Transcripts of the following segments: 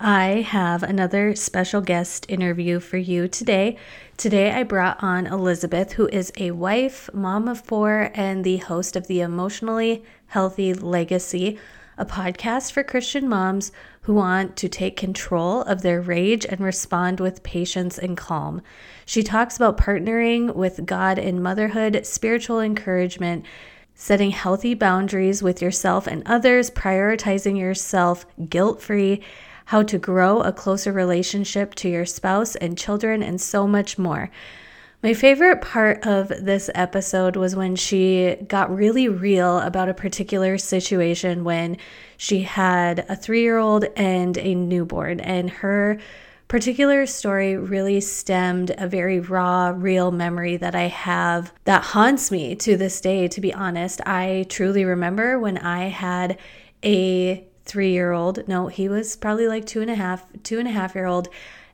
I have another special guest interview for you today. Today, I brought on Elizabeth, who is a wife, mom of four, and the host of the Emotionally Healthy Legacy, a podcast for Christian moms who want to take control of their rage and respond with patience and calm. She talks about partnering with God in motherhood, spiritual encouragement, setting healthy boundaries with yourself and others, prioritizing yourself guilt free how to grow a closer relationship to your spouse and children, and so much more. My favorite part of this episode was when she got really real about a particular situation when she had a three year old and a newborn, and her particular story really stemmed a very raw, real memory that I have that haunts me to this day, to be honest. I truly remember when I had a three year old. No, he was probably like two and a half, two and a half year old,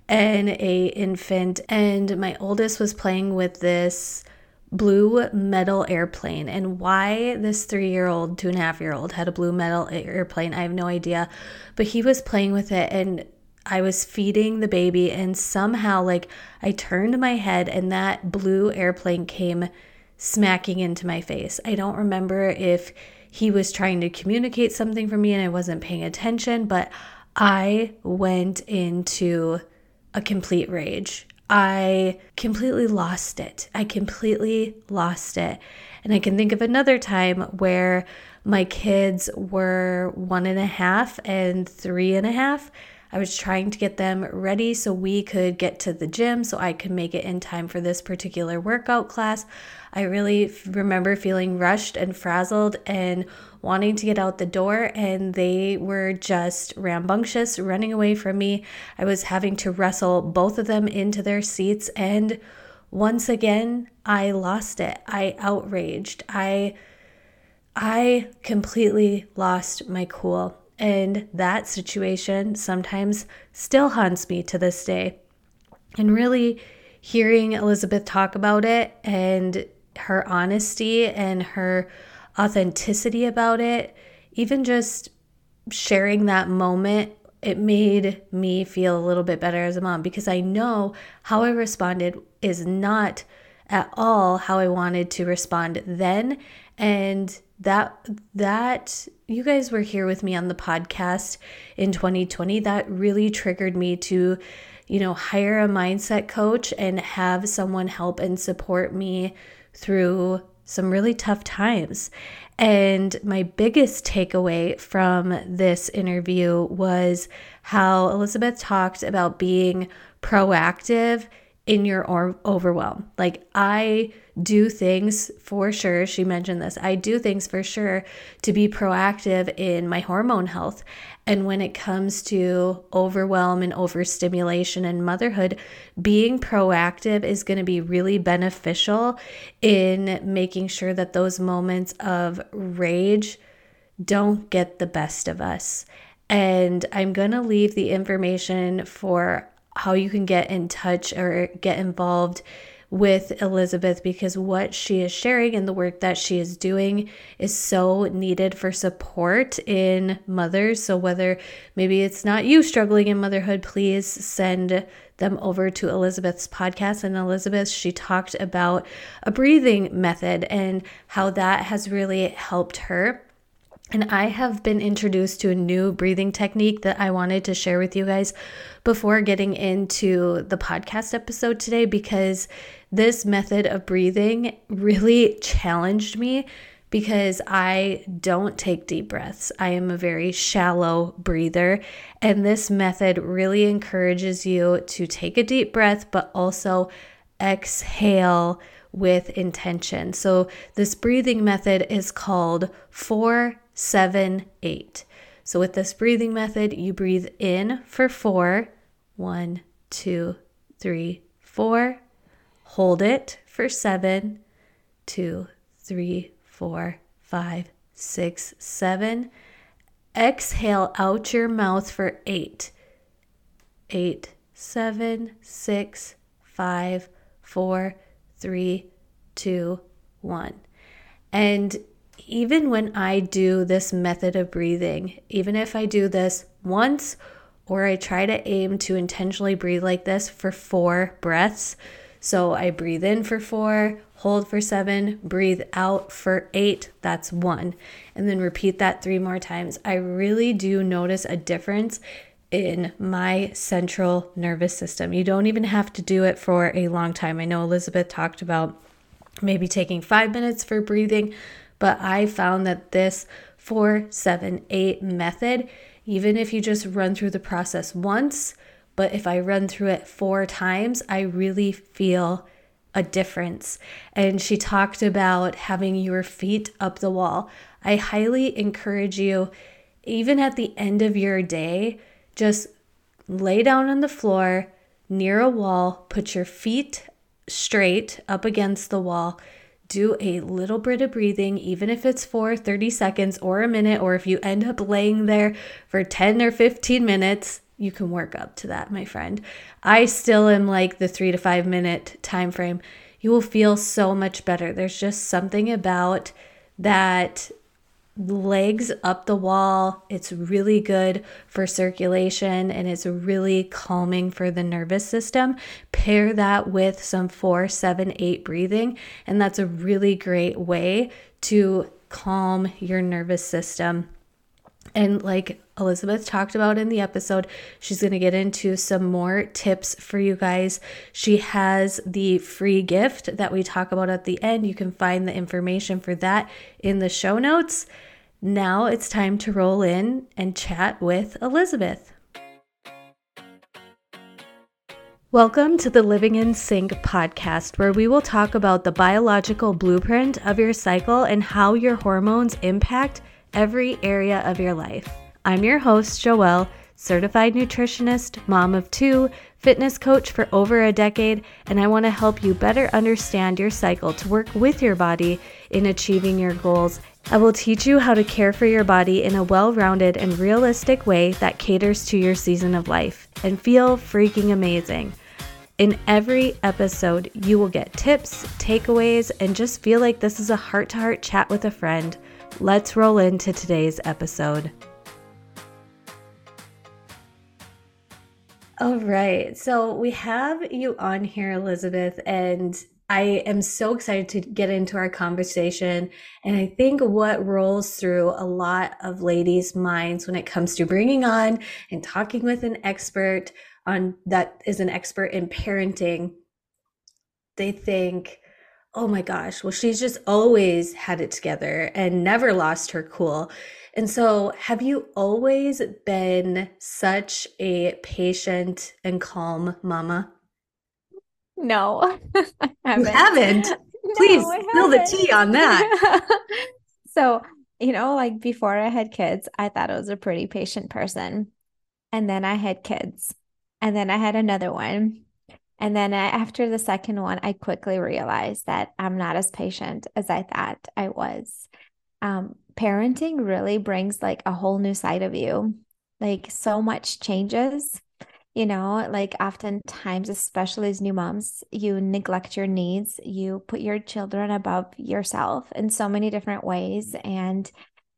and a infant. And my oldest was playing with this blue metal airplane. And why this three year old, two and a half year old had a blue metal airplane, I have no idea. But he was playing with it and I was feeding the baby, and somehow, like, I turned my head, and that blue airplane came smacking into my face. I don't remember if he was trying to communicate something for me and I wasn't paying attention, but I went into a complete rage. I completely lost it. I completely lost it. And I can think of another time where my kids were one and a half and three and a half. I was trying to get them ready so we could get to the gym so I could make it in time for this particular workout class. I really remember feeling rushed and frazzled and wanting to get out the door, and they were just rambunctious, running away from me. I was having to wrestle both of them into their seats, and once again, I lost it. I outraged. I I completely lost my cool. And that situation sometimes still haunts me to this day. And really hearing Elizabeth talk about it and her honesty and her authenticity about it, even just sharing that moment, it made me feel a little bit better as a mom because I know how I responded is not at all how I wanted to respond then. And that that you guys were here with me on the podcast in 2020 that really triggered me to you know hire a mindset coach and have someone help and support me through some really tough times. And my biggest takeaway from this interview was how Elizabeth talked about being proactive in your overwhelm. Like, I do things for sure. She mentioned this. I do things for sure to be proactive in my hormone health. And when it comes to overwhelm and overstimulation and motherhood, being proactive is going to be really beneficial in making sure that those moments of rage don't get the best of us. And I'm going to leave the information for how you can get in touch or get involved with Elizabeth because what she is sharing and the work that she is doing is so needed for support in mothers. So, whether maybe it's not you struggling in motherhood, please send them over to Elizabeth's podcast. And Elizabeth, she talked about a breathing method and how that has really helped her. And I have been introduced to a new breathing technique that I wanted to share with you guys before getting into the podcast episode today because this method of breathing really challenged me because I don't take deep breaths. I am a very shallow breather. And this method really encourages you to take a deep breath, but also exhale with intention. So, this breathing method is called 478. So, with this breathing method, you breathe in for four, one, two, three, four. Hold it for seven, two, three, four, five, six, seven. Exhale out your mouth for eight, eight, seven, six, five, four, three, two, one. And even when I do this method of breathing, even if I do this once or I try to aim to intentionally breathe like this for four breaths. So I breathe in for four, hold for seven, breathe out for eight, that's one. And then repeat that three more times. I really do notice a difference in my central nervous system. You don't even have to do it for a long time. I know Elizabeth talked about maybe taking five minutes for breathing, but I found that this four, seven, eight method, even if you just run through the process once, but if I run through it four times, I really feel a difference. And she talked about having your feet up the wall. I highly encourage you, even at the end of your day, just lay down on the floor near a wall, put your feet straight up against the wall. Do a little bit of breathing, even if it's for 30 seconds or a minute, or if you end up laying there for 10 or 15 minutes, you can work up to that, my friend. I still am like the three to five minute time frame. You will feel so much better. There's just something about that legs up the wall. It's really good for circulation and it's really calming for the nervous system. Pair that with some four, seven, eight breathing, and that's a really great way to calm your nervous system. And like Elizabeth talked about in the episode, she's going to get into some more tips for you guys. She has the free gift that we talk about at the end. You can find the information for that in the show notes. Now it's time to roll in and chat with Elizabeth. Welcome to the Living in Sync podcast, where we will talk about the biological blueprint of your cycle and how your hormones impact every area of your life. I'm your host, Joelle, certified nutritionist, mom of two, fitness coach for over a decade, and I want to help you better understand your cycle to work with your body in achieving your goals. I will teach you how to care for your body in a well rounded and realistic way that caters to your season of life and feel freaking amazing. In every episode, you will get tips, takeaways, and just feel like this is a heart to heart chat with a friend let's roll into today's episode. All right. So we have you on here, Elizabeth, and I am so excited to get into our conversation. And I think what rolls through a lot of ladies' minds when it comes to bringing on and talking with an expert on that is an expert in parenting, they think, oh my gosh, well, she's just always had it together and never lost her cool. And so, have you always been such a patient and calm mama? No, I haven't. You haven't? Please no, spill the tea on that. so, you know, like before I had kids, I thought I was a pretty patient person. And then I had kids. And then I had another one. And then after the second one, I quickly realized that I'm not as patient as I thought I was. Um, parenting really brings like a whole new side of you. Like so much changes, you know, like oftentimes, especially as new moms, you neglect your needs. You put your children above yourself in so many different ways. And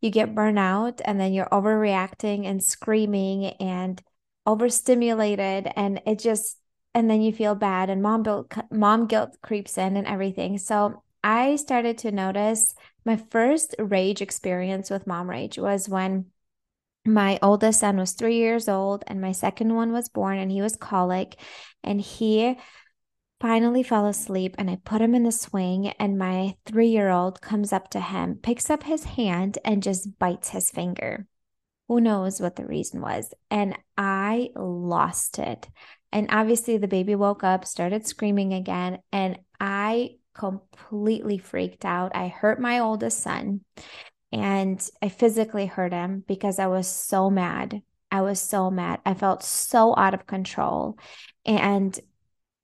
you get burnout and then you're overreacting and screaming and overstimulated. And it just, and then you feel bad and mom guilt mom guilt creeps in and everything. So i started to notice my first rage experience with mom rage was when my oldest son was three years old and my second one was born and he was colic and he finally fell asleep and i put him in the swing and my three year old comes up to him picks up his hand and just bites his finger. Who knows what the reason was? And i lost it and obviously, the baby woke up, started screaming again, and I completely freaked out. I hurt my oldest son and I physically hurt him because I was so mad. I was so mad. I felt so out of control. And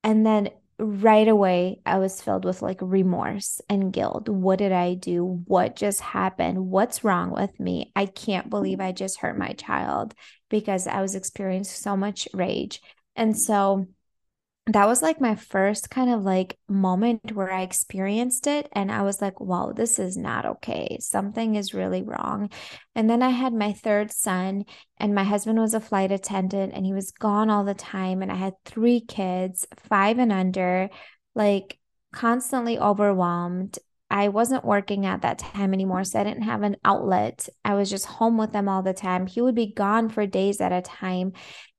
and then right away I was filled with like remorse and guilt. What did I do? What just happened? What's wrong with me? I can't believe I just hurt my child because I was experiencing so much rage. And so that was like my first kind of like moment where I experienced it. And I was like, wow, this is not okay. Something is really wrong. And then I had my third son, and my husband was a flight attendant and he was gone all the time. And I had three kids, five and under, like constantly overwhelmed. I wasn't working at that time anymore, so I didn't have an outlet. I was just home with them all the time. He would be gone for days at a time.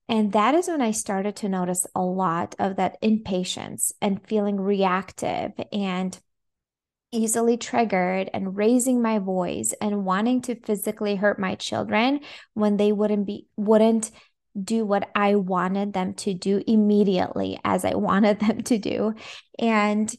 And that is when I started to notice a lot of that impatience and feeling reactive and easily triggered and raising my voice and wanting to physically hurt my children when they wouldn't be wouldn't do what I wanted them to do immediately as I wanted them to do. And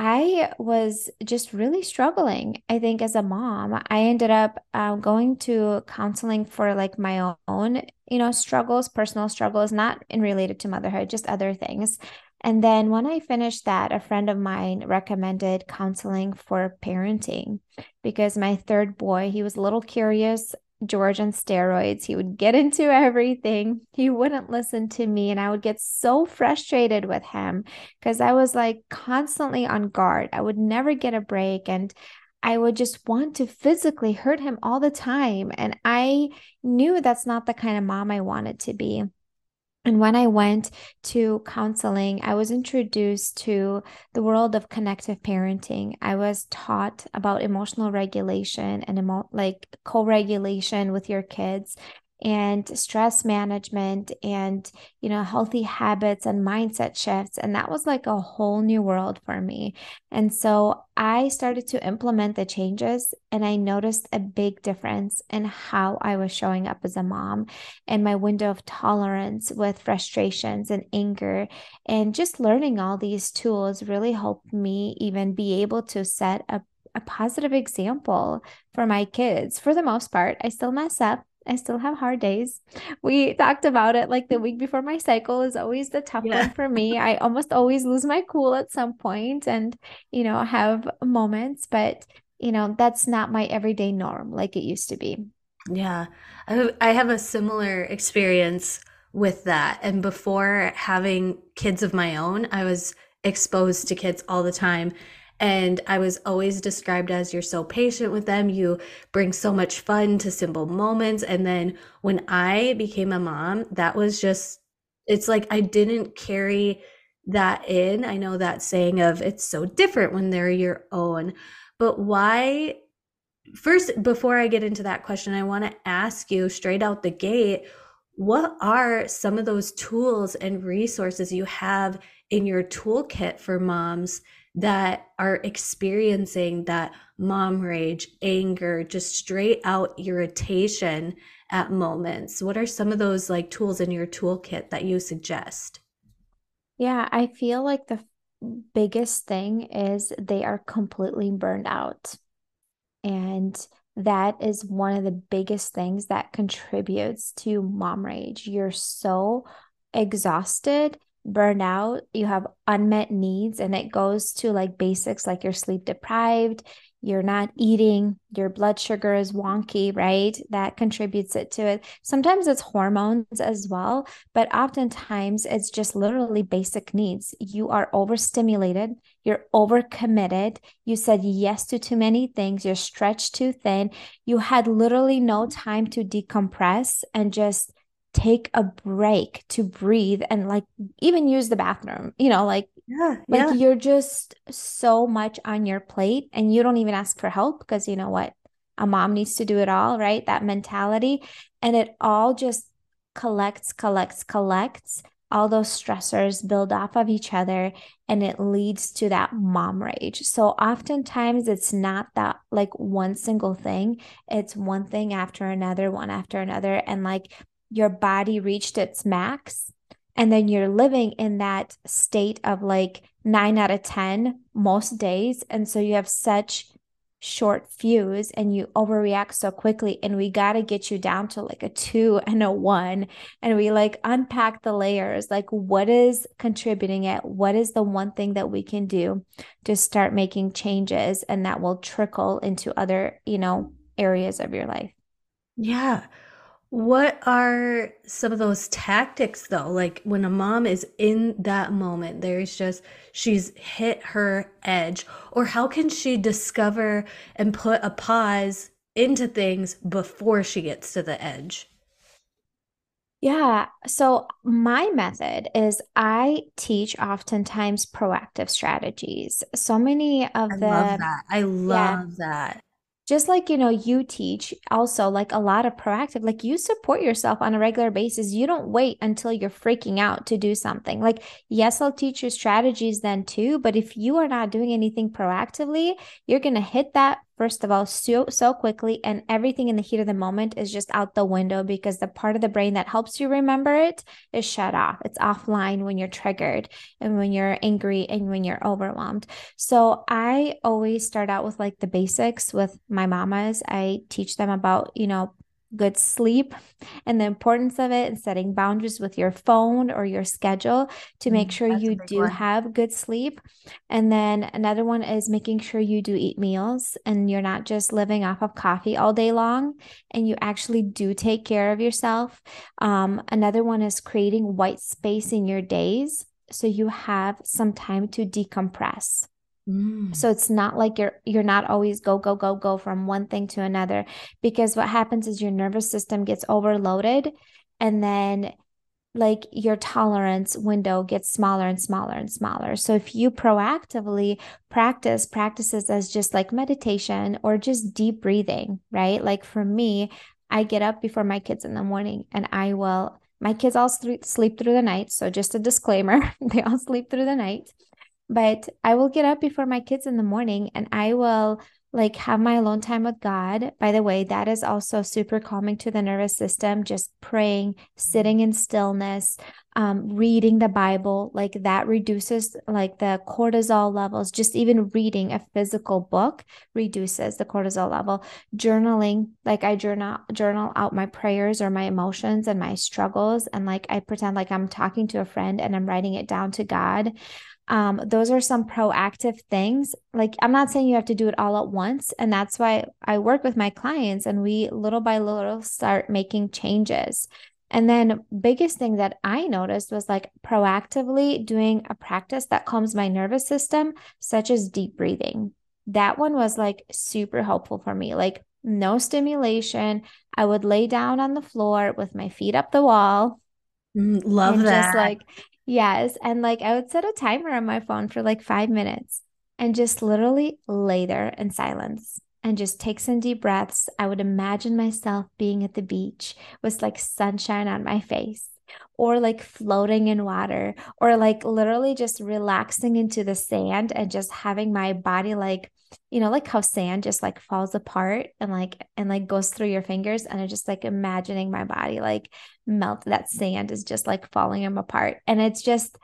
I was just really struggling. I think as a mom, I ended up uh, going to counseling for like my own, you know, struggles, personal struggles, not in related to motherhood, just other things. And then when I finished that, a friend of mine recommended counseling for parenting because my third boy, he was a little curious George on steroids. He would get into everything. He wouldn't listen to me. And I would get so frustrated with him because I was like constantly on guard. I would never get a break. And I would just want to physically hurt him all the time. And I knew that's not the kind of mom I wanted to be. And when I went to counseling, I was introduced to the world of connective parenting. I was taught about emotional regulation and emo- like co regulation with your kids and stress management and you know healthy habits and mindset shifts. And that was like a whole new world for me. And so i started to implement the changes and i noticed a big difference in how i was showing up as a mom and my window of tolerance with frustrations and anger. And just learning all these tools really helped me even be able to set a a positive example for my kids. For the most part, I still mess up I still have hard days. We talked about it like the week before my cycle is always the tough yeah. one for me. I almost always lose my cool at some point and, you know, have moments, but, you know, that's not my everyday norm like it used to be. Yeah. I have a similar experience with that. And before having kids of my own, I was exposed to kids all the time. And I was always described as you're so patient with them. You bring so much fun to simple moments. And then when I became a mom, that was just, it's like I didn't carry that in. I know that saying of it's so different when they're your own. But why? First, before I get into that question, I want to ask you straight out the gate what are some of those tools and resources you have in your toolkit for moms that are experiencing that mom rage, anger, just straight out irritation at moments? What are some of those like tools in your toolkit that you suggest? Yeah, I feel like the biggest thing is they are completely burned out. And that is one of the biggest things that contributes to mom rage. You're so exhausted burnout, you have unmet needs, and it goes to like basics like you're sleep deprived, you're not eating, your blood sugar is wonky, right? That contributes it to it. Sometimes it's hormones as well, but oftentimes it's just literally basic needs. You are overstimulated, you're overcommitted, you said yes to too many things, you're stretched too thin, you had literally no time to decompress and just take a break to breathe and like even use the bathroom you know like yeah, like yeah. you're just so much on your plate and you don't even ask for help because you know what a mom needs to do it all right that mentality and it all just collects collects collects all those stressors build off of each other and it leads to that mom rage. So oftentimes it's not that like one single thing, it's one thing after another, one after another. And like your body reached its max and then you're living in that state of like 9 out of 10 most days and so you have such short fuse and you overreact so quickly and we got to get you down to like a 2 and a 1 and we like unpack the layers. Like what is contributing it? What is the one thing that we can do to start making changes and that will trickle into other you know areas of your life? Yeah What are some of those tactics though? Like when a mom is in that moment, there's just she's hit her edge, or how can she discover and put a pause into things before she gets to the edge? Yeah. So my method is I teach oftentimes proactive strategies. So many I of love that. I yeah, love that. Just like you know you teach also like a lot of proactive like you support yourself on a regular basis. You don't wait until you're freaking out to do something. Like yes i'll teach you strategies then too but if you are not doing anything proactively you're going to hit that first of all so so quickly and everything in the heat of the moment is just out the window because the part of the brain that helps you remember it is shut off it's offline when you're triggered and when you're angry and when you're overwhelmed so I always start out with like the basics with my mamas. I teach them about, you know, good sleep and the importance of it and setting boundaries with your phone or your schedule to make Mm, sure That's you do one. have good sleep. And then another one is making sure you do eat meals and you're not just living off of coffee all day long and you actually do take care of yourself. Um, another one is creating white space in your days so you have some time to decompress Mm. so it's not like you're you're not always go go go go from one thing to another because what happens is your nervous system gets overloaded and then like your tolerance window gets smaller and smaller and smaller. So if you proactively practice practices as just like meditation or just deep breathing right? Like for me i get up before my kids in the morning and i will my kids all sleep, sleep through the night. So just a disclaimer they all sleep through the night but I will get up before my kids in the morning and I will like have my alone time with God. By the way, that is also super calming to the nervous system. Just praying, sitting in stillness, um, reading the Bible, like that reduces like the cortisol levels. Just even reading a physical book reduces the cortisol level. Journaling, like I journal journal out my prayers or my emotions and my struggles, and like I pretend like I'm talking to a friend and I'm writing it down to God um, those are some proactive things. Like, I'm not saying you have to do it all at once. And that's why I work with my clients and we little by little start making changes. And then, biggest thing that I noticed was like proactively doing a practice that calms my nervous system, such as deep breathing. That one was like super helpful for me. Like, no stimulation. I would lay down on the floor with my feet up the wall Mm, Love and just that. like, yes. And like, I would set a timer on my phone for like five minutes and just literally lay there in silence and just take some deep breaths. I would imagine myself being at the beach with like sunshine on my face. Or like floating in water, or like literally just relaxing into the sand and just having my body like, you know, like how sand just like falls apart and like, and like goes through your fingers. And I'm just like imagining my body like melt that sand is just like falling them apart. And it's just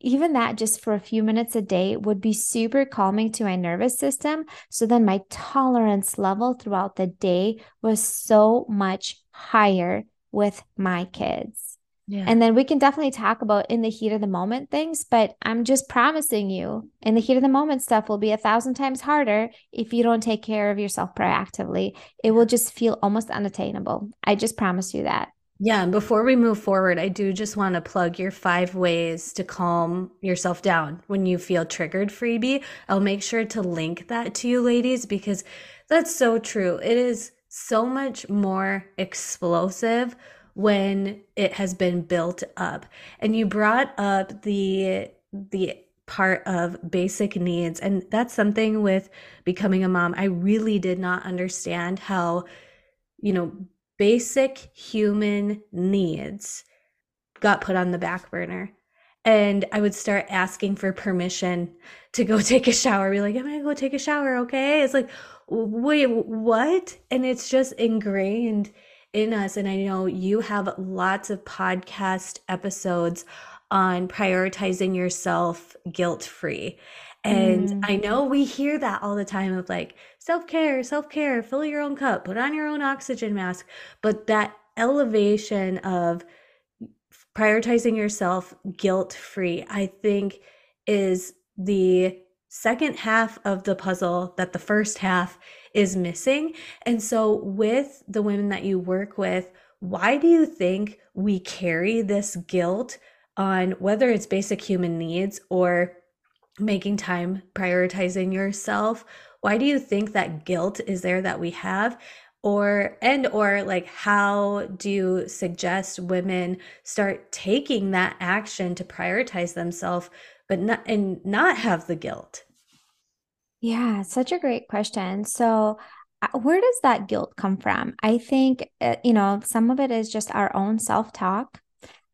even that just for a few minutes a day would be super calming to my nervous system. So then my tolerance level throughout the day was so much higher with my kids. Yeah. And then we can definitely talk about in the heat of the moment things, but I'm just promising you, in the heat of the moment stuff will be a thousand times harder if you don't take care of yourself proactively. It will just feel almost unattainable. I just promise you that. Yeah, and before we move forward, I do just want to plug your five ways to calm yourself down when you feel triggered freebie. I'll make sure to link that to you ladies because that's so true. It is so much more explosive when it has been built up. And you brought up the the part of basic needs, and that's something with becoming a mom. I really did not understand how you know, basic human needs got put on the back burner. And I would start asking for permission to go take a shower. Be like, I'm gonna go take a shower, okay? It's like, wait, what? And it's just ingrained in us. And I know you have lots of podcast episodes on prioritizing yourself guilt free. And Mm. I know we hear that all the time of like self care, self care, fill your own cup, put on your own oxygen mask. But that elevation of prioritizing yourself guilt free, I think is the second half of the puzzle that the first half is missing. And so, with the women that you work with, why do you think we carry this guilt on whether it's basic human needs or making time, prioritizing yourself? Why do you think that guilt is there that we have? Or and or like how do you suggest women start taking that action to prioritize themselves but not and not have the guilt? Yeah such a great question. So uh, where does that guilt come from? I think uh, you know some of it is just our own self-talk.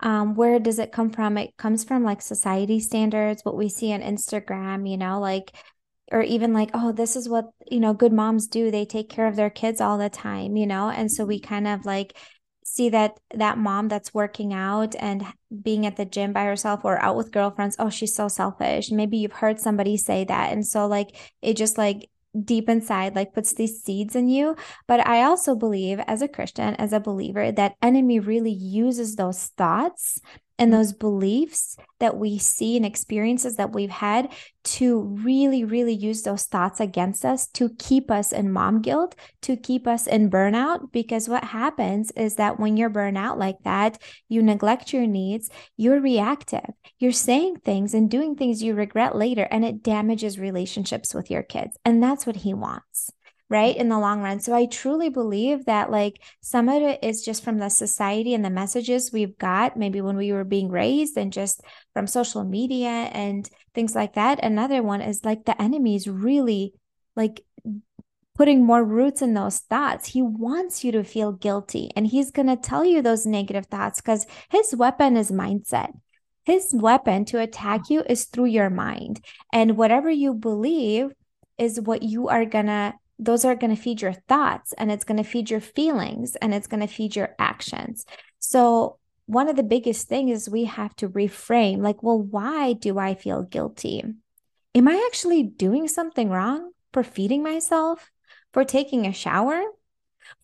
Um, where does it come from? It comes from like society standards what we see on instagram you know like or even like oh this is what you know good moms do. They take care of their kids all the time you know? And so we mm-hmm. kind of like see that that mom that's working out and being at the gym by herself or out with girlfriends oh she's so selfish. Maybe you've heard somebody say that. And so like it just like deep inside like puts these seeds in you. But i also believe as a christian as a believer that enemy really uses those thoughts and those beliefs that we see and experiences that we've had to really, really use those thoughts against us to keep us in mom guilt, to keep us in burnout. Because what happens is that when you're burnout like that, you neglect your needs, you're reactive, you're saying things and doing things you regret later, and it damages relationships with your kids. And that's what he wants right in the long run so i truly believe that like some of it is just from the society and the messages we've got maybe when we were being raised and just from social media and things like that another one is like the enemy's really like putting more roots in those thoughts. He wants you to feel guilty and he's going to tell you those negative thoughts because his weapon is mindset. His weapon to attack you is through your mind. And whatever you believe is what you are going to those are going to feed your thoughts and it's going to feed your feelings and it's going to feed your actions. So, one of the biggest things is we have to reframe like, well, why do I feel guilty? Am I actually doing something wrong for feeding myself, for taking a shower,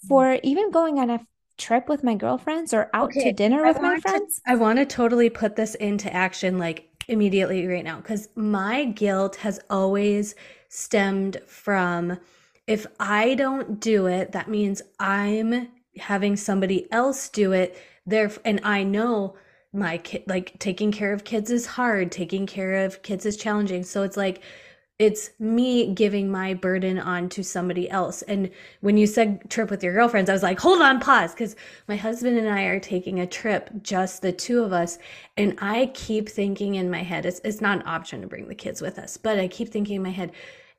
for mm-hmm. even going on a trip with my girlfriends or out okay. to dinner with my friends? To, I want to totally put this into action like immediately right now because my guilt has always stemmed from if I don't do it, that means I'm having somebody else do it there and I know my kid like taking care of kids is hard, taking care of kids is challenging. So it's like it's me giving my burden on to somebody else. And when you said trip with your girlfriends, I was like, hold on, pause, because my husband and I are taking a trip, just the two of us. And I keep thinking in my head, it's, it's not an option to bring the kids with us, but I keep thinking in my head,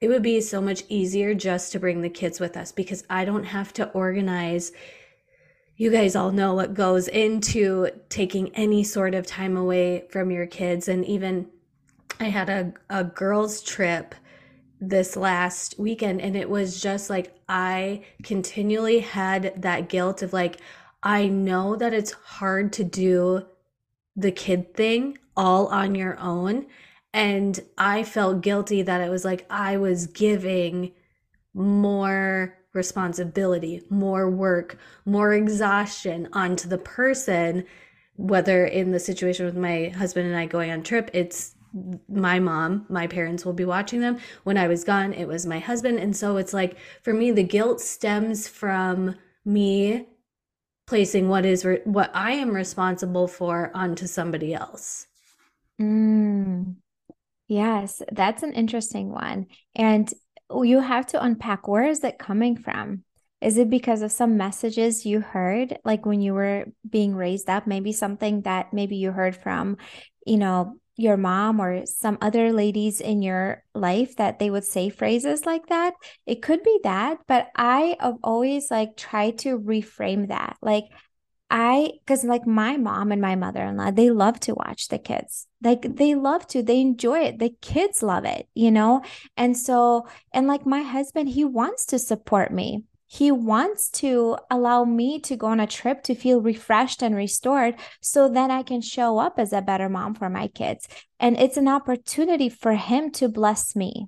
it would be so much easier just to bring the kids with us because I don't have to organize. You guys all know what goes into taking any sort of time away from your kids. And even I had a, a girls' trip this last weekend, and it was just like I continually had that guilt of like, I know that it's hard to do the kid thing all on your own. And I felt guilty that it was like I was giving more responsibility, more work, more exhaustion onto the person. Whether in the situation with my husband and I going on trip, it's my mom, my parents will be watching them. When I was gone, it was my husband. And so it's like for me, the guilt stems from me placing what is re- what I am responsible for onto somebody else. Mm. Yes, that's an interesting one. And you have to unpack where is it coming from? Is it because of some messages you heard, like when you were being raised up, maybe something that maybe you heard from, you know, your mom or some other ladies in your life that they would say phrases like that? It could be that, but I have always like tried to reframe that. Like, I, because like my mom and my mother in law, they love to watch the kids. Like they love to, they enjoy it. The kids love it, you know? And so, and like my husband, he wants to support me. He wants to allow me to go on a trip to feel refreshed and restored so then I can show up as a better mom for my kids. And it's an opportunity for him to bless me.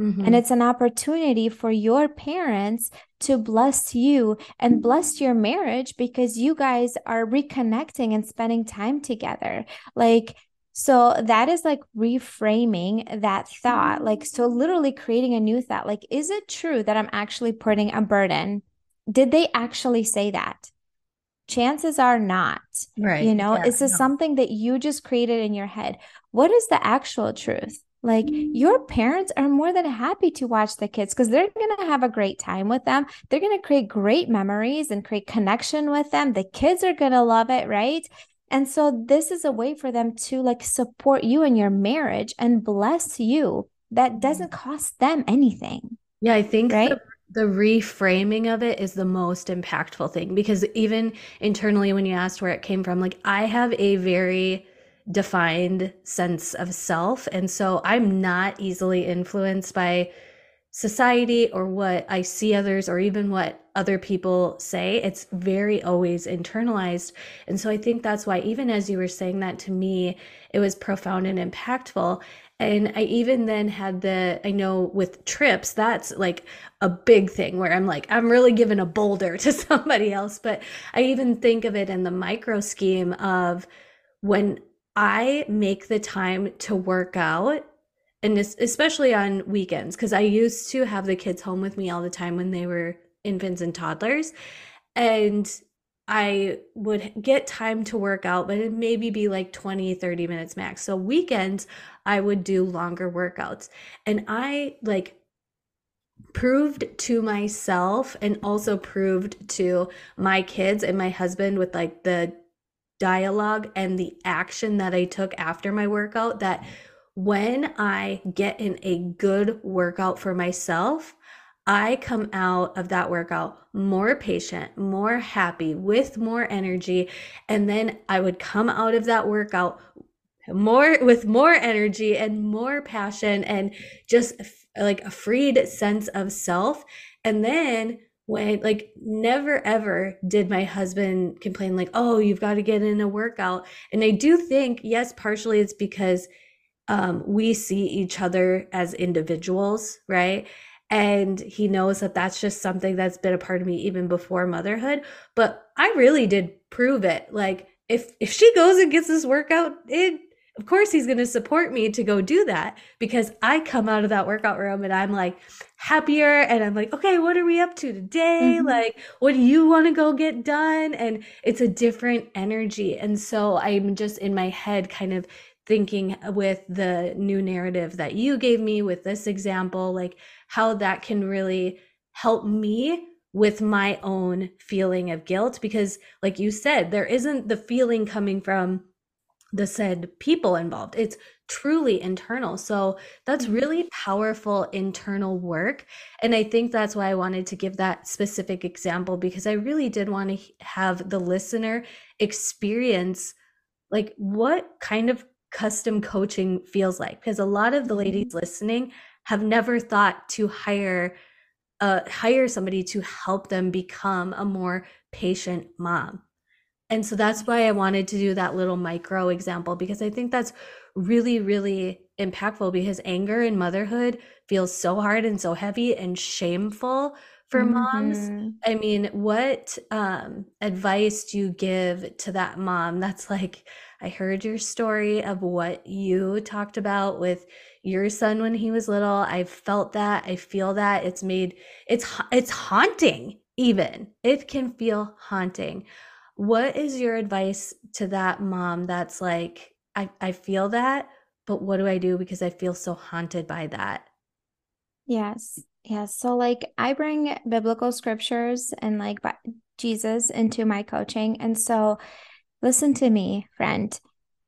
Mm-hmm. And it's an opportunity for your parents to bless you and bless your marriage because you guys are reconnecting and spending time together. Like So that is like reframing that thought. Like, so literally creating a new thought. Like, is it true that I'm actually putting a burden? Did they actually say that? Chances are not. Right. You know, Yeah, is this no. something that you just created in your head? What is the actual truth? Like, your parents are more than happy to watch the kids because they're going to have a great time with them. They're going to create great memories and create connection with them. The kids are going to love it, right? And so this is a way for them to like support you in your marriage and bless you that doesn't mm. cost them anything, Yeah, I think right? the the reframing of it is the most impactful thing because even internally when you asked where it came from, like I have a very defined sense of self, and so I'm not easily influenced by society or what I see others or even what other people say. It's very always internalized. And so I think that's why, even as you were saying that to me, it was profound and impactful. And I even then had the, I know with trips, that's like a big thing where I'm like, I'm really giving a boulder to somebody else. But I even think of it in the micro scheme of when I make the time to work out and especially on weekends because I used to have the kids home with me all the time when they were infants and toddlers and I would get time to work out but it maybe be like 20 30 minutes max. So weekends I would do longer workouts and I like proved to myself and also proved to my kids and my husband with like the dialogue and the action that I took after my workout that when I get in a good workout for myself, I come out of that workout more patient, more happy, with more energy. And then I would come out of that workout more with more energy and more passion and just like a freed sense of self. And then when like never ever did my husband complain like, "Oh, you've got to get in a workout." And I do think yes, partially it's because um, we see each other as individuals, right? And he knows that that's just something that's been a part of me even before motherhood. But I really did prove it. Like if if she goes and gets this workout in, of course he's going to support me to go do that because I come out of that workout room and I'm like happier and I'm like, okay, what are we up to today? Mhm. Like, what do you want to go get done? And it's a different energy. And so I'm just in my head kind of thinking with the new narrative that you gave me with this example, like how that can really help me with my own feeling of guilt. Because, like you said, there isn't the feeling coming from the said people involved. It's truly internal. So that's Mhm. really powerful internal work. And I think that's why I wanted to give that specific example because I really did want to have the listener experience like what kind of custom coaching feels like because a lot of the ladies listening have never thought to hire uh hire somebody to help them become a more patient mom and so that's why I wanted to do that little micro example because I think that's really, really impactful because anger in motherhood feels so hard and so heavy and shameful for moms. Mhm. I mean, what um, advice do you give to that mom that's like, I heard your story of what you talked about with your son when he was little. I felt that. I feel that. It's made it's it's haunting even. It can feel haunting. What is your advice to that mom that's like, I, I feel that, but what do I do because I feel so haunted by that? Yes. Yes. So like I bring biblical scriptures and like Jesus into my coaching. And so listen to me, friend.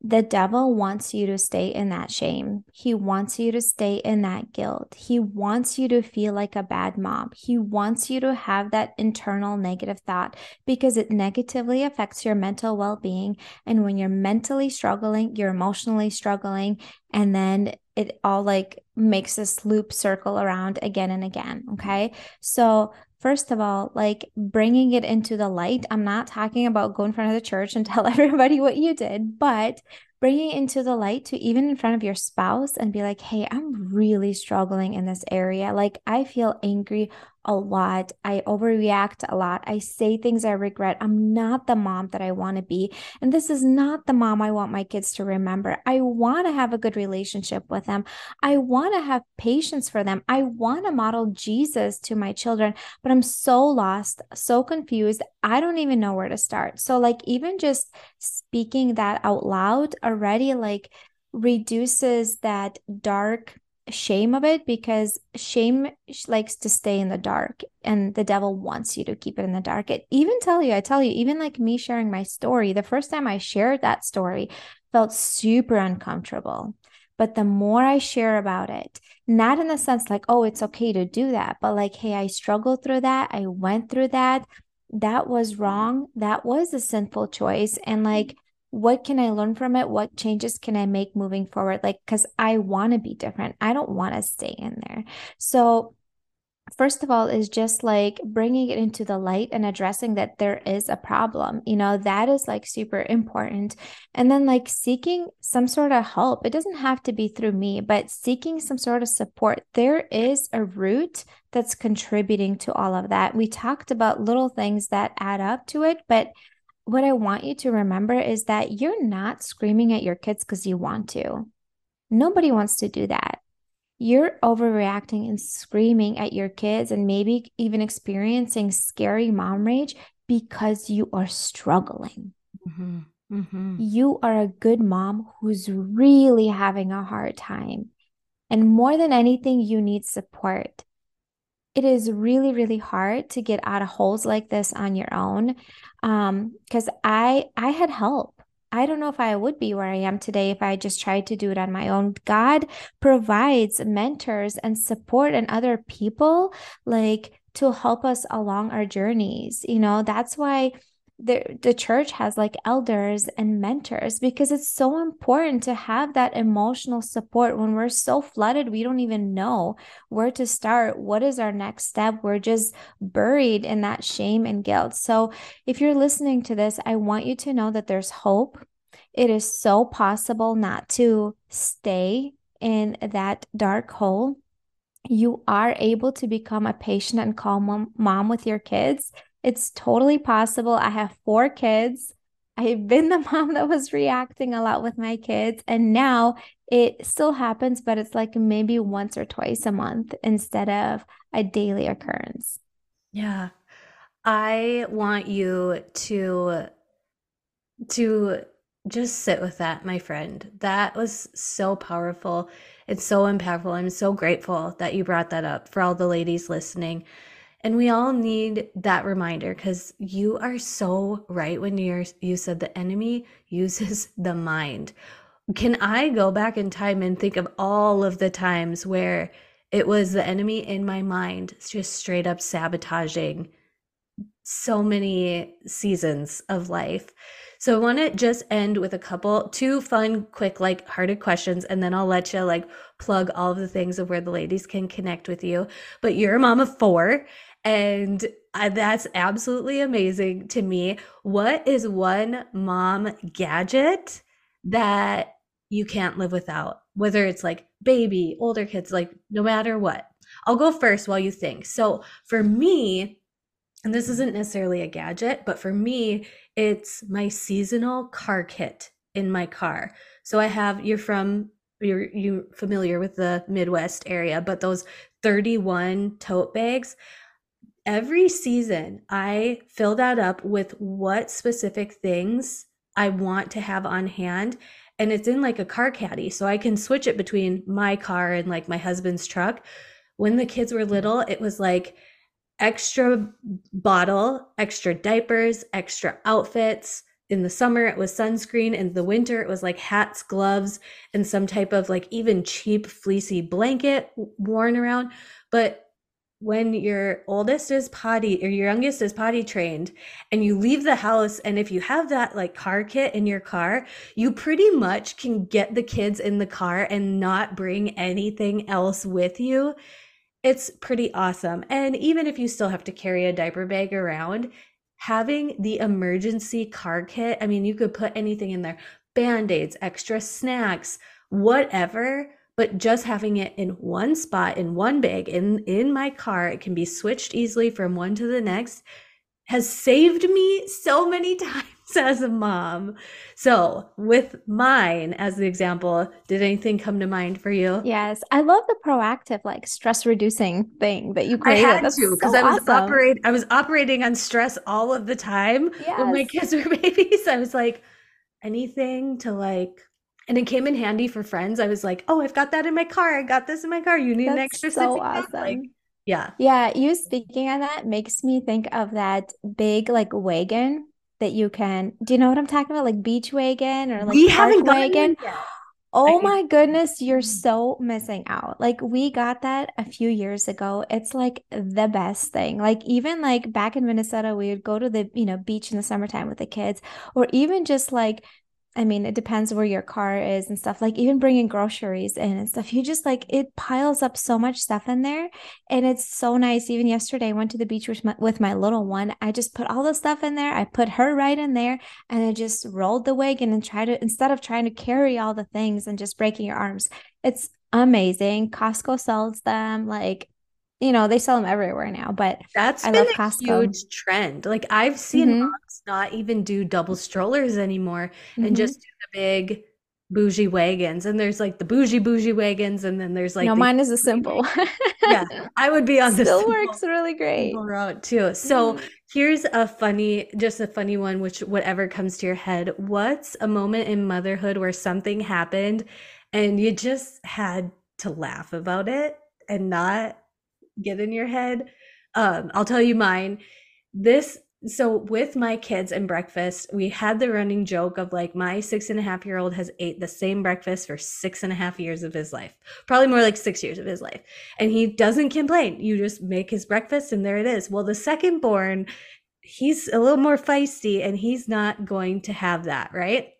The devil wants you to stay in that shame. He wants you to stay in that guilt. He wants you to feel like a bad mom. He wants you to have that internal negative thought because it negatively affects your mental well being. And when you're mentally struggling, you're emotionally struggling. And then it all like makes this loop circle around again and again. Okay. So, First of all, like bringing it into the light. I'm not talking about go in front of the church and tell everybody what you did, but bringing it into the light to even in front of your spouse and be like, hey, I'm really struggling in this area. Like, I feel angry a lot. I overreact a lot. I say things I regret. I'm not the mom that I want to be. And this is not the mom I want my kids to remember. I want to have a good relationship with them. I want to have patience for them. I want to model Jesus to my children, but I'm so lost, so confused. I don't even know where to start. So, like, even just speaking that out loud already, like, reduces that dark shame of it because shame likes to stay in the dark and the devil wants you to keep it in the dark. It even tell you, I tell you, even like me sharing my story, the first time I shared that story felt super uncomfortable. But the more I share about it, not in the sense like, oh, it's okay to do that, but like, hey, I struggled through that. I went through that. That was wrong. That was a sinful choice. And like, what can I learn from it? What changes can I make moving forward? Like, because I want to be different. I don't want to stay in there. So, first of all, is just like bringing it into the light and addressing that there is a problem. You know, that is like super important. And then, like, seeking some sort of help. It doesn't have to be through me, but seeking some sort of support. There is a root that's contributing to all of that. We talked about little things that add up to it, but what I want you to remember is that you're not screaming at your kids because you want to. Nobody wants to do that. You're overreacting and screaming at your kids and maybe even experiencing scary mom rage because you are struggling. Mm-hmm. Mm-hmm. You are a good mom who's really having a hard time. And more than anything, you need support it is really really hard to get out of holes like this on your own um because i i had help. I don't know if i would be where i am today if i just tried to do it on my own. God provides mentors and support and other people like to help us along our journeys you know? That's why the the church has like elders and mentors because it's so important to have that emotional support. When we're so flooded we don't even know where to start. What is our next step? We're just buried in that shame and guilt. So if you're listening to this i want you to know that there's hope. It is so possible not to stay in that dark hole. You are able to become a patient and calm mom with your kids it's totally possible. I have four kids. I've been the mom that was reacting a lot with my kids. And now it still happens, but it's like maybe once or twice a month instead of a daily occurrence. Yeah. I want you to to just sit with that, my friend. That was so powerful. It's so impactful. I'm so grateful that you brought that up for all the ladies listening. And we all need that reminder because you are so right when you're you said the enemy uses the mind. Can I go back in time and think of all of the times where it was the enemy in my mind just straight up sabotaging so many seasons of life. So I want to just end with a couple, two fun, quick, like hearted questions, and then I'll let you like plug all of the things of where the ladies can connect with you. But you're a mom of four, and I, that's absolutely amazing to me. What is one mom gadget that you can't live without? Whether it's like baby, older kids, like no matter what. I'll go first while you think. So for me, and this isn't necessarily a gadget, but for me, it's my seasonal car kit in my car. So I have you're from you're you familiar with the Midwest area, but those 31 tote bags, every season I fill that up with what specific things I want to have on hand. And it's in like a car caddy. So I can switch it between my car and like my husband's truck. When the kids were little, it was like extra bottle, extra diapers, extra outfits. In the summer, it was sunscreen. In the winter, it was like hats, gloves, and some type of like even cheap fleecy blanket worn around. But when your oldest is potty or your youngest is potty trained and you leave the house and if you have that like car kit in your car you pretty much can get the kids in the car and not bring anything else with you. It's pretty awesome. And even if you still have to carry a diaper bag around having the emergency car kit i mean you could put anything in there band-aids extra snacks whatever but just having it in one spot in one bag in in my car it can be switched easily from one to the next has saved me so many times as a mom. So, with mine as the example, did anything come to mind for you? Yes, I love the proactive, like stress reducing thing that you created. I had That's to because so I was awesome. operating. I was operating on stress all of the time yes. when my kids were babies. I was like, anything to like and it came in handy for friends. I was like, "Oh, I've got that in my car. I got this in my car. You need That's an extra so awesome. Like, yeah. Yeah, you speaking of that makes me think of that big like wagon that you can. Do you know what I'm talking about? Like beach wagon or like we haven't wagon. Oh my goodness, you're mm. so missing out. Like we got that a few years ago. It's like the best thing. Like even like back in Minnesota, we would go to the, you know, beach in the summertime with the kids or even just like I mean, it depends where your car is and stuff. Like even bringing groceries in and stuff, you just like it piles up so much stuff in there, and it's so nice. Even yesterday, I went to the beach with my, with my little one. I just put all the stuff in there. I put her right in there, and I just rolled the wagon and tried to instead of trying to carry all the things and just breaking your arms. It's amazing. Costco sells them. Like you know they sell them everywhere now but that's I been a Costco. huge trend like i've seen mm-hmm. moms not even do double strollers anymore mm-hmm. and just do the big bougie wagons and there's like the bougie bougie wagons and then there's like no the- mine is a simple yeah i would be on this still works really great route too so mm-hmm. here's a funny just a funny one which whatever comes to your head what's a moment in motherhood where something happened and you just had to laugh about it and not get in your head. Um, I'll tell you mine. This so with my kids and breakfast, we had the running joke of like my six and a half year old has ate the same breakfast for six and a half years of his life, probably more like six years of his life. And he doesn't complain. You just make his breakfast and there it is. Well, the second born, he's a little more feisty and he's not going to have that, right?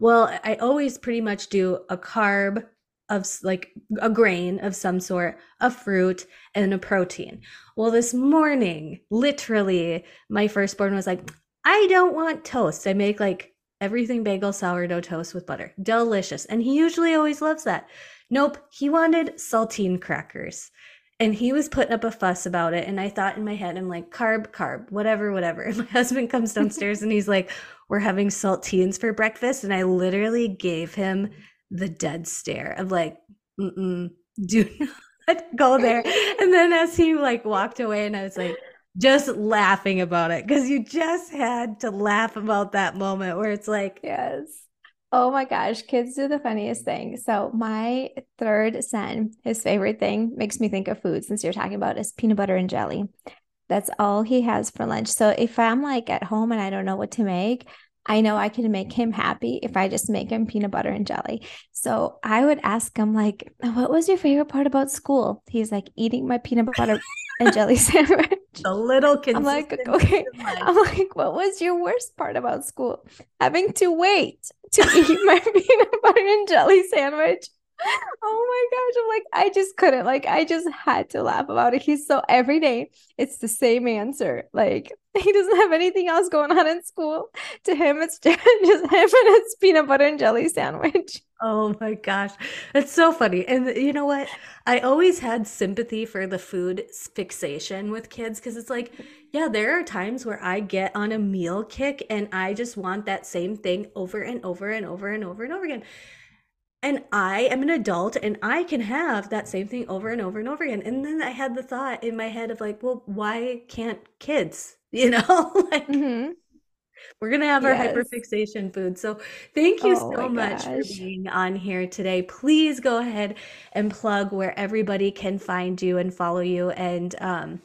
Well, I always pretty much do a carb, of like a grain of some sort, a fruit, and a protein. Well, this morning, literally, my firstborn was like, I don't want toast. I make like everything bagel sourdough toast with butter. Delicious. And he usually always loves that. Nope, he wanted saltine crackers. And he was putting up a fuss about it. And I thought in my head, I'm like, carb, carb, whatever, whatever. And my husband comes downstairs and he's like, We're having saltines for breakfast. And I literally gave him the dead stare of like, Mm-mm, do not go there. And then as he like walked away, and I was like, just laughing about it because you just had to laugh about that moment where it's like, yes. Oh my gosh, kids do the funniest thing. So, my third son, his favorite thing makes me think of food since you're talking about is peanut butter and jelly. That's all he has for lunch. So, if I'm like at home and I don't know what to make, I know I can make him happy if I just make him peanut butter and jelly. So I would ask him, like, what was your favorite part about school? He's like, eating my peanut butter and jelly sandwich. A little I'm like, okay. I'm like, what was your worst part about school? Having to wait to eat my peanut butter and jelly sandwich oh my gosh. I'm like, I just couldn't. Like, I just had to laugh about it. He's so every day, it's the same answer. Like, he doesn't have anything else going on in school. To him, it's just, him and his peanut butter and jelly sandwich. Oh my gosh. It's so funny. And you know what? I always had sympathy for the food fixation with kids because it's like, yeah, there are times where I get on a meal kick and I just want that same thing over and over and over and over and over again and I am an adult and I can have that same thing over and over and over again. And then I had the thought in my head of like, well, why can't kids? You know, like mm-hmm. we're gonna have yes. our hyperfixation food. So thank you oh so much gosh. for being on here today. Please go ahead and plug where everybody can find you and follow you and um,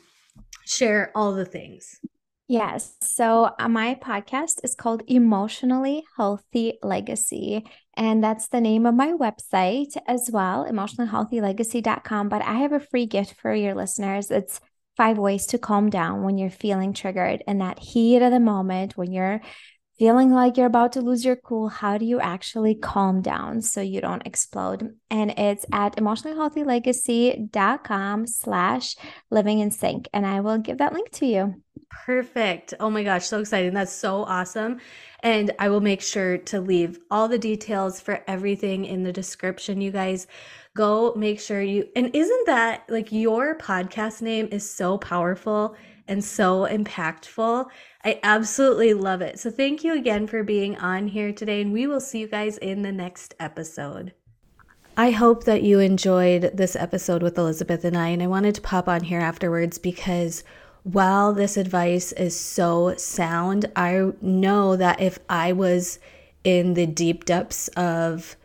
share all the things. Yes. So uh, my podcast is called Emotionally Healthy Legacy. And that's the name of my website as well, emotionallyhealthylegacy.com. But I have a free gift for your listeners. It's five ways to calm down when you're feeling triggered in that heat of the moment, when you're feeling like you're about to lose your cool. How do you actually calm down so you don't explode? And it's at emotionallyhealthylegacy.com slash living in sync. And I will give that link to you. Perfect. Oh my gosh, so exciting. That's so awesome. And I will make sure to leave all the details for everything in the description, you guys. Go make sure you, and isn't that like your podcast name is so powerful and so impactful? I absolutely love it. So thank you again for being on here today, and we will see you guys in the next episode. I hope that you enjoyed this episode with Elizabeth and I, and I wanted to pop on here afterwards because while this advice is so sound, I know that if I was in the deep depths of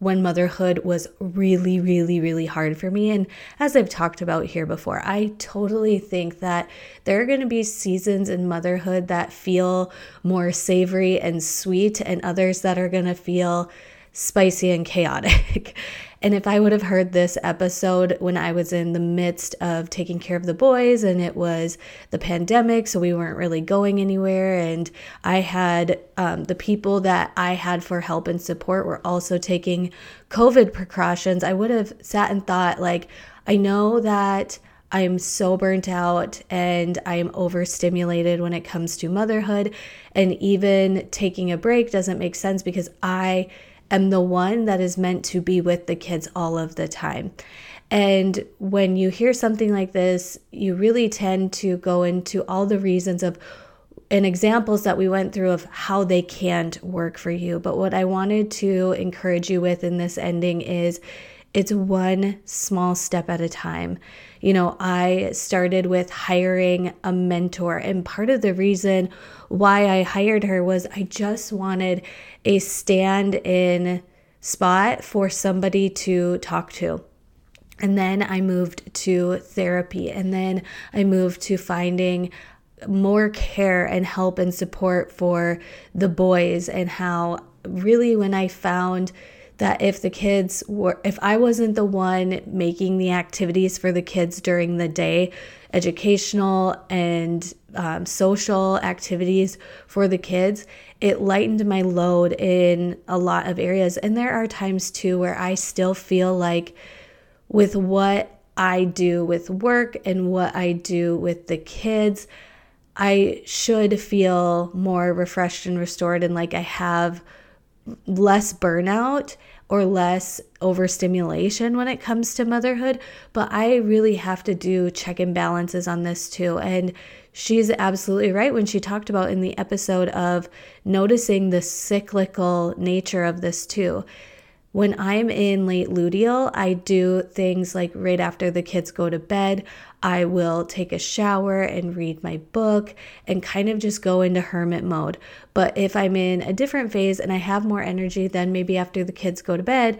when motherhood was really, really, really hard for me. And as I've talked about here before, I totally think that there are going to be seasons in motherhood that feel more savory and sweet, and others that are going to feel spicy and chaotic. and if I would have heard this episode when I was in the midst of taking care of the boys and it was the pandemic, so we weren't really going anywhere, and I had um, the people that I had for help and support were also taking COVID precautions, I would have sat and thought, like, I know that. I'm so burnt out and I'm overstimulated when it comes to motherhood. And even taking a break doesn't make sense because I am the one that is meant to be with the kids all of the time. And when you hear something like this, you really tend to go into all the reasons of and examples that we went through of how they can't work for you. But what I wanted to encourage you with in this ending is it's one small step at a time. You know, I started with hiring a mentor, and part of the reason why I hired her was I just wanted a stand in spot for somebody to talk to. And then I moved to therapy, and then I moved to finding more care and help and support for the boys, and how really when I found that if the kids were, if I wasn't the one making the activities for the kids during the day, educational and um, social activities for the kids, it lightened my load in a lot of areas. And there are times too where I still feel like with what I do with work and what I do with the kids, I should feel more refreshed and restored and like I have less burnout or less overstimulation when it comes to motherhood, but I really have to do check and balances on this too. And she's absolutely right when she talked about in the episode of noticing the cyclical nature of this too. When I'm in late luteal, I do things like right after the kids go to bed, I will take a shower and read my book and kind of just go into hermit mode. But if I'm in a different phase and I have more energy, then maybe after the kids go to bed,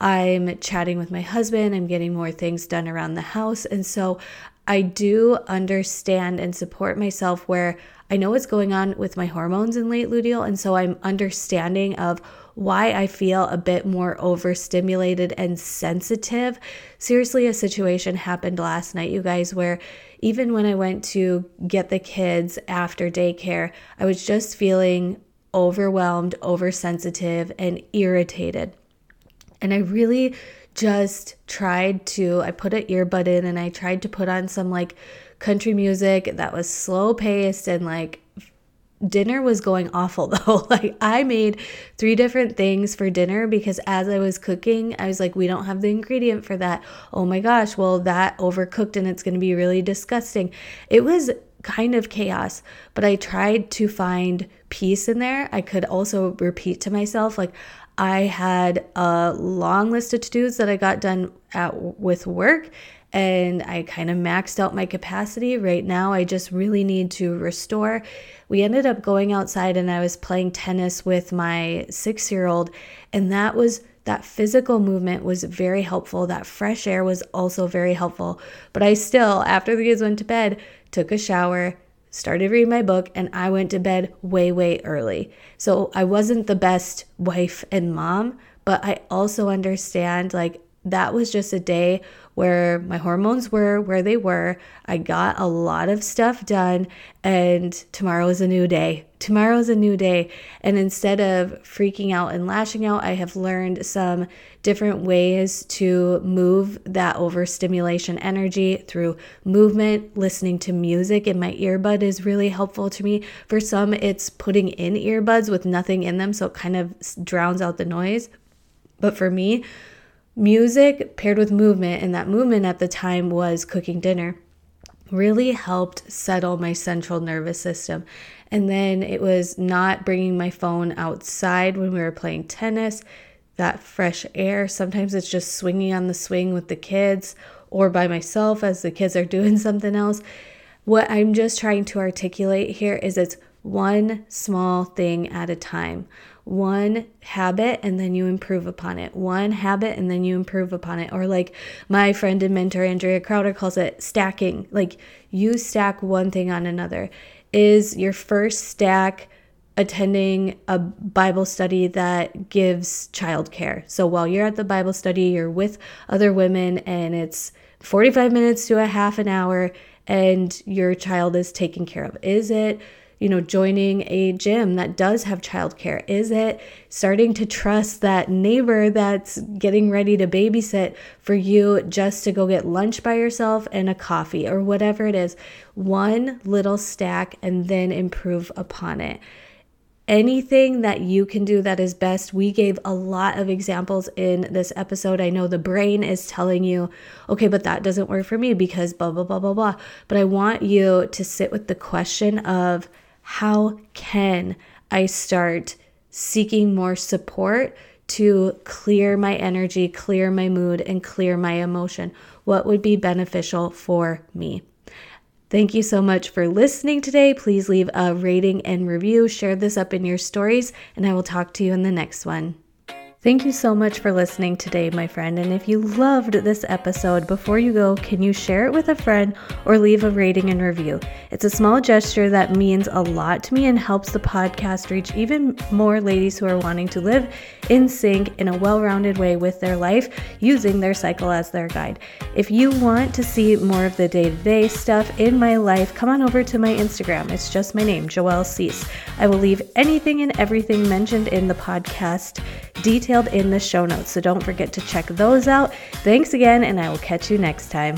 I'm chatting with my husband, I'm getting more things done around the house. And so I do understand and support myself where I know what's going on with my hormones in late luteal. And so I'm understanding of why I feel a bit more overstimulated and sensitive. Seriously, a situation happened last night, you guys, where even when I went to get the kids after daycare, I was just feeling overwhelmed, oversensitive, and irritated. And I really just tried to, I put an earbud in and I tried to put on some like country music that was slow paced and like dinner was going awful though. like I made three different things for dinner because as I was cooking, I was like, we don't have the ingredient for that. Oh my gosh, well that overcooked and it's going to be really disgusting. It was kind of chaos, but I tried to find peace in there. I could also repeat to myself like I had a long list of to-dos that I got done at with work and I kind of maxed out my capacity. Right now, I just really need to restore. We ended up going outside and I was playing tennis with my six year old, and that was that physical movement was very helpful. That fresh air was also very helpful. But I still, after the kids went to bed, took a shower, started reading my book, and I went to bed way, way early. So I wasn't the best wife and mom, but I also understand like that was just a day where my hormones were where they were. I got a lot of stuff done, and tomorrow is a new day. Tomorrow is a new day. And instead of freaking out and lashing out, I have learned some different ways to move that overstimulation energy through movement. Listening to music in my earbud is really helpful to me. For some, it's putting in earbuds with nothing in them, so it kind of drowns out the noise. But for me, music paired with movement, and that movement at the time was cooking dinner, really helped settle my central nervous system. And then it was not bringing my phone outside when we were playing tennis, that fresh air. Sometimes it's just swinging on the swing with the kids or by myself as the kids are doing something else. What I'm just trying to articulate here is it's one small thing at a time one habit and then you improve upon it. One habit and then you improve upon it. Or like my friend and mentor Andrea Crowder calls it stacking. Like you stack one thing on another. Is your first stack attending a Bible study that gives childcare? So while you're at the Bible study, you're with other women and it's 45 minutes to a half an hour and your child is taken care of. Is it you know, joining a gym that does have childcare? Is it starting to trust that neighbor that's getting ready to babysit for you just to go get lunch by yourself and a coffee or whatever it is? One little stack and then improve upon it anything that you can do that is best. We gave a lot of examples in this episode. I know the brain is telling you, okay, but that doesn't work for me because blah, blah, blah, blah, blah. But I want you to sit with the question of how can I start seeking more support to clear my energy, clear my mood, and clear my emotion? What would be beneficial for me? Thank you so much for listening today. Please leave a rating and review, share this up in your stories, and I will talk to you in the next one. Thank you so much for listening today, my friend. And if you loved this episode, before you go, can you share it with a friend or leave a rating and review? It's a small gesture that means a lot to me and helps the podcast reach even more ladies who are wanting to live in sync in a well rounded way with their life using their cycle as their guide. If you want to see more of the day to day stuff in my life, come on over to my Instagram. It's just my name, Joelle Cease. I will leave anything and everything mentioned in the podcast detailed in the show notes, so don't forget to check those out. Thanks again, and I will catch you next time.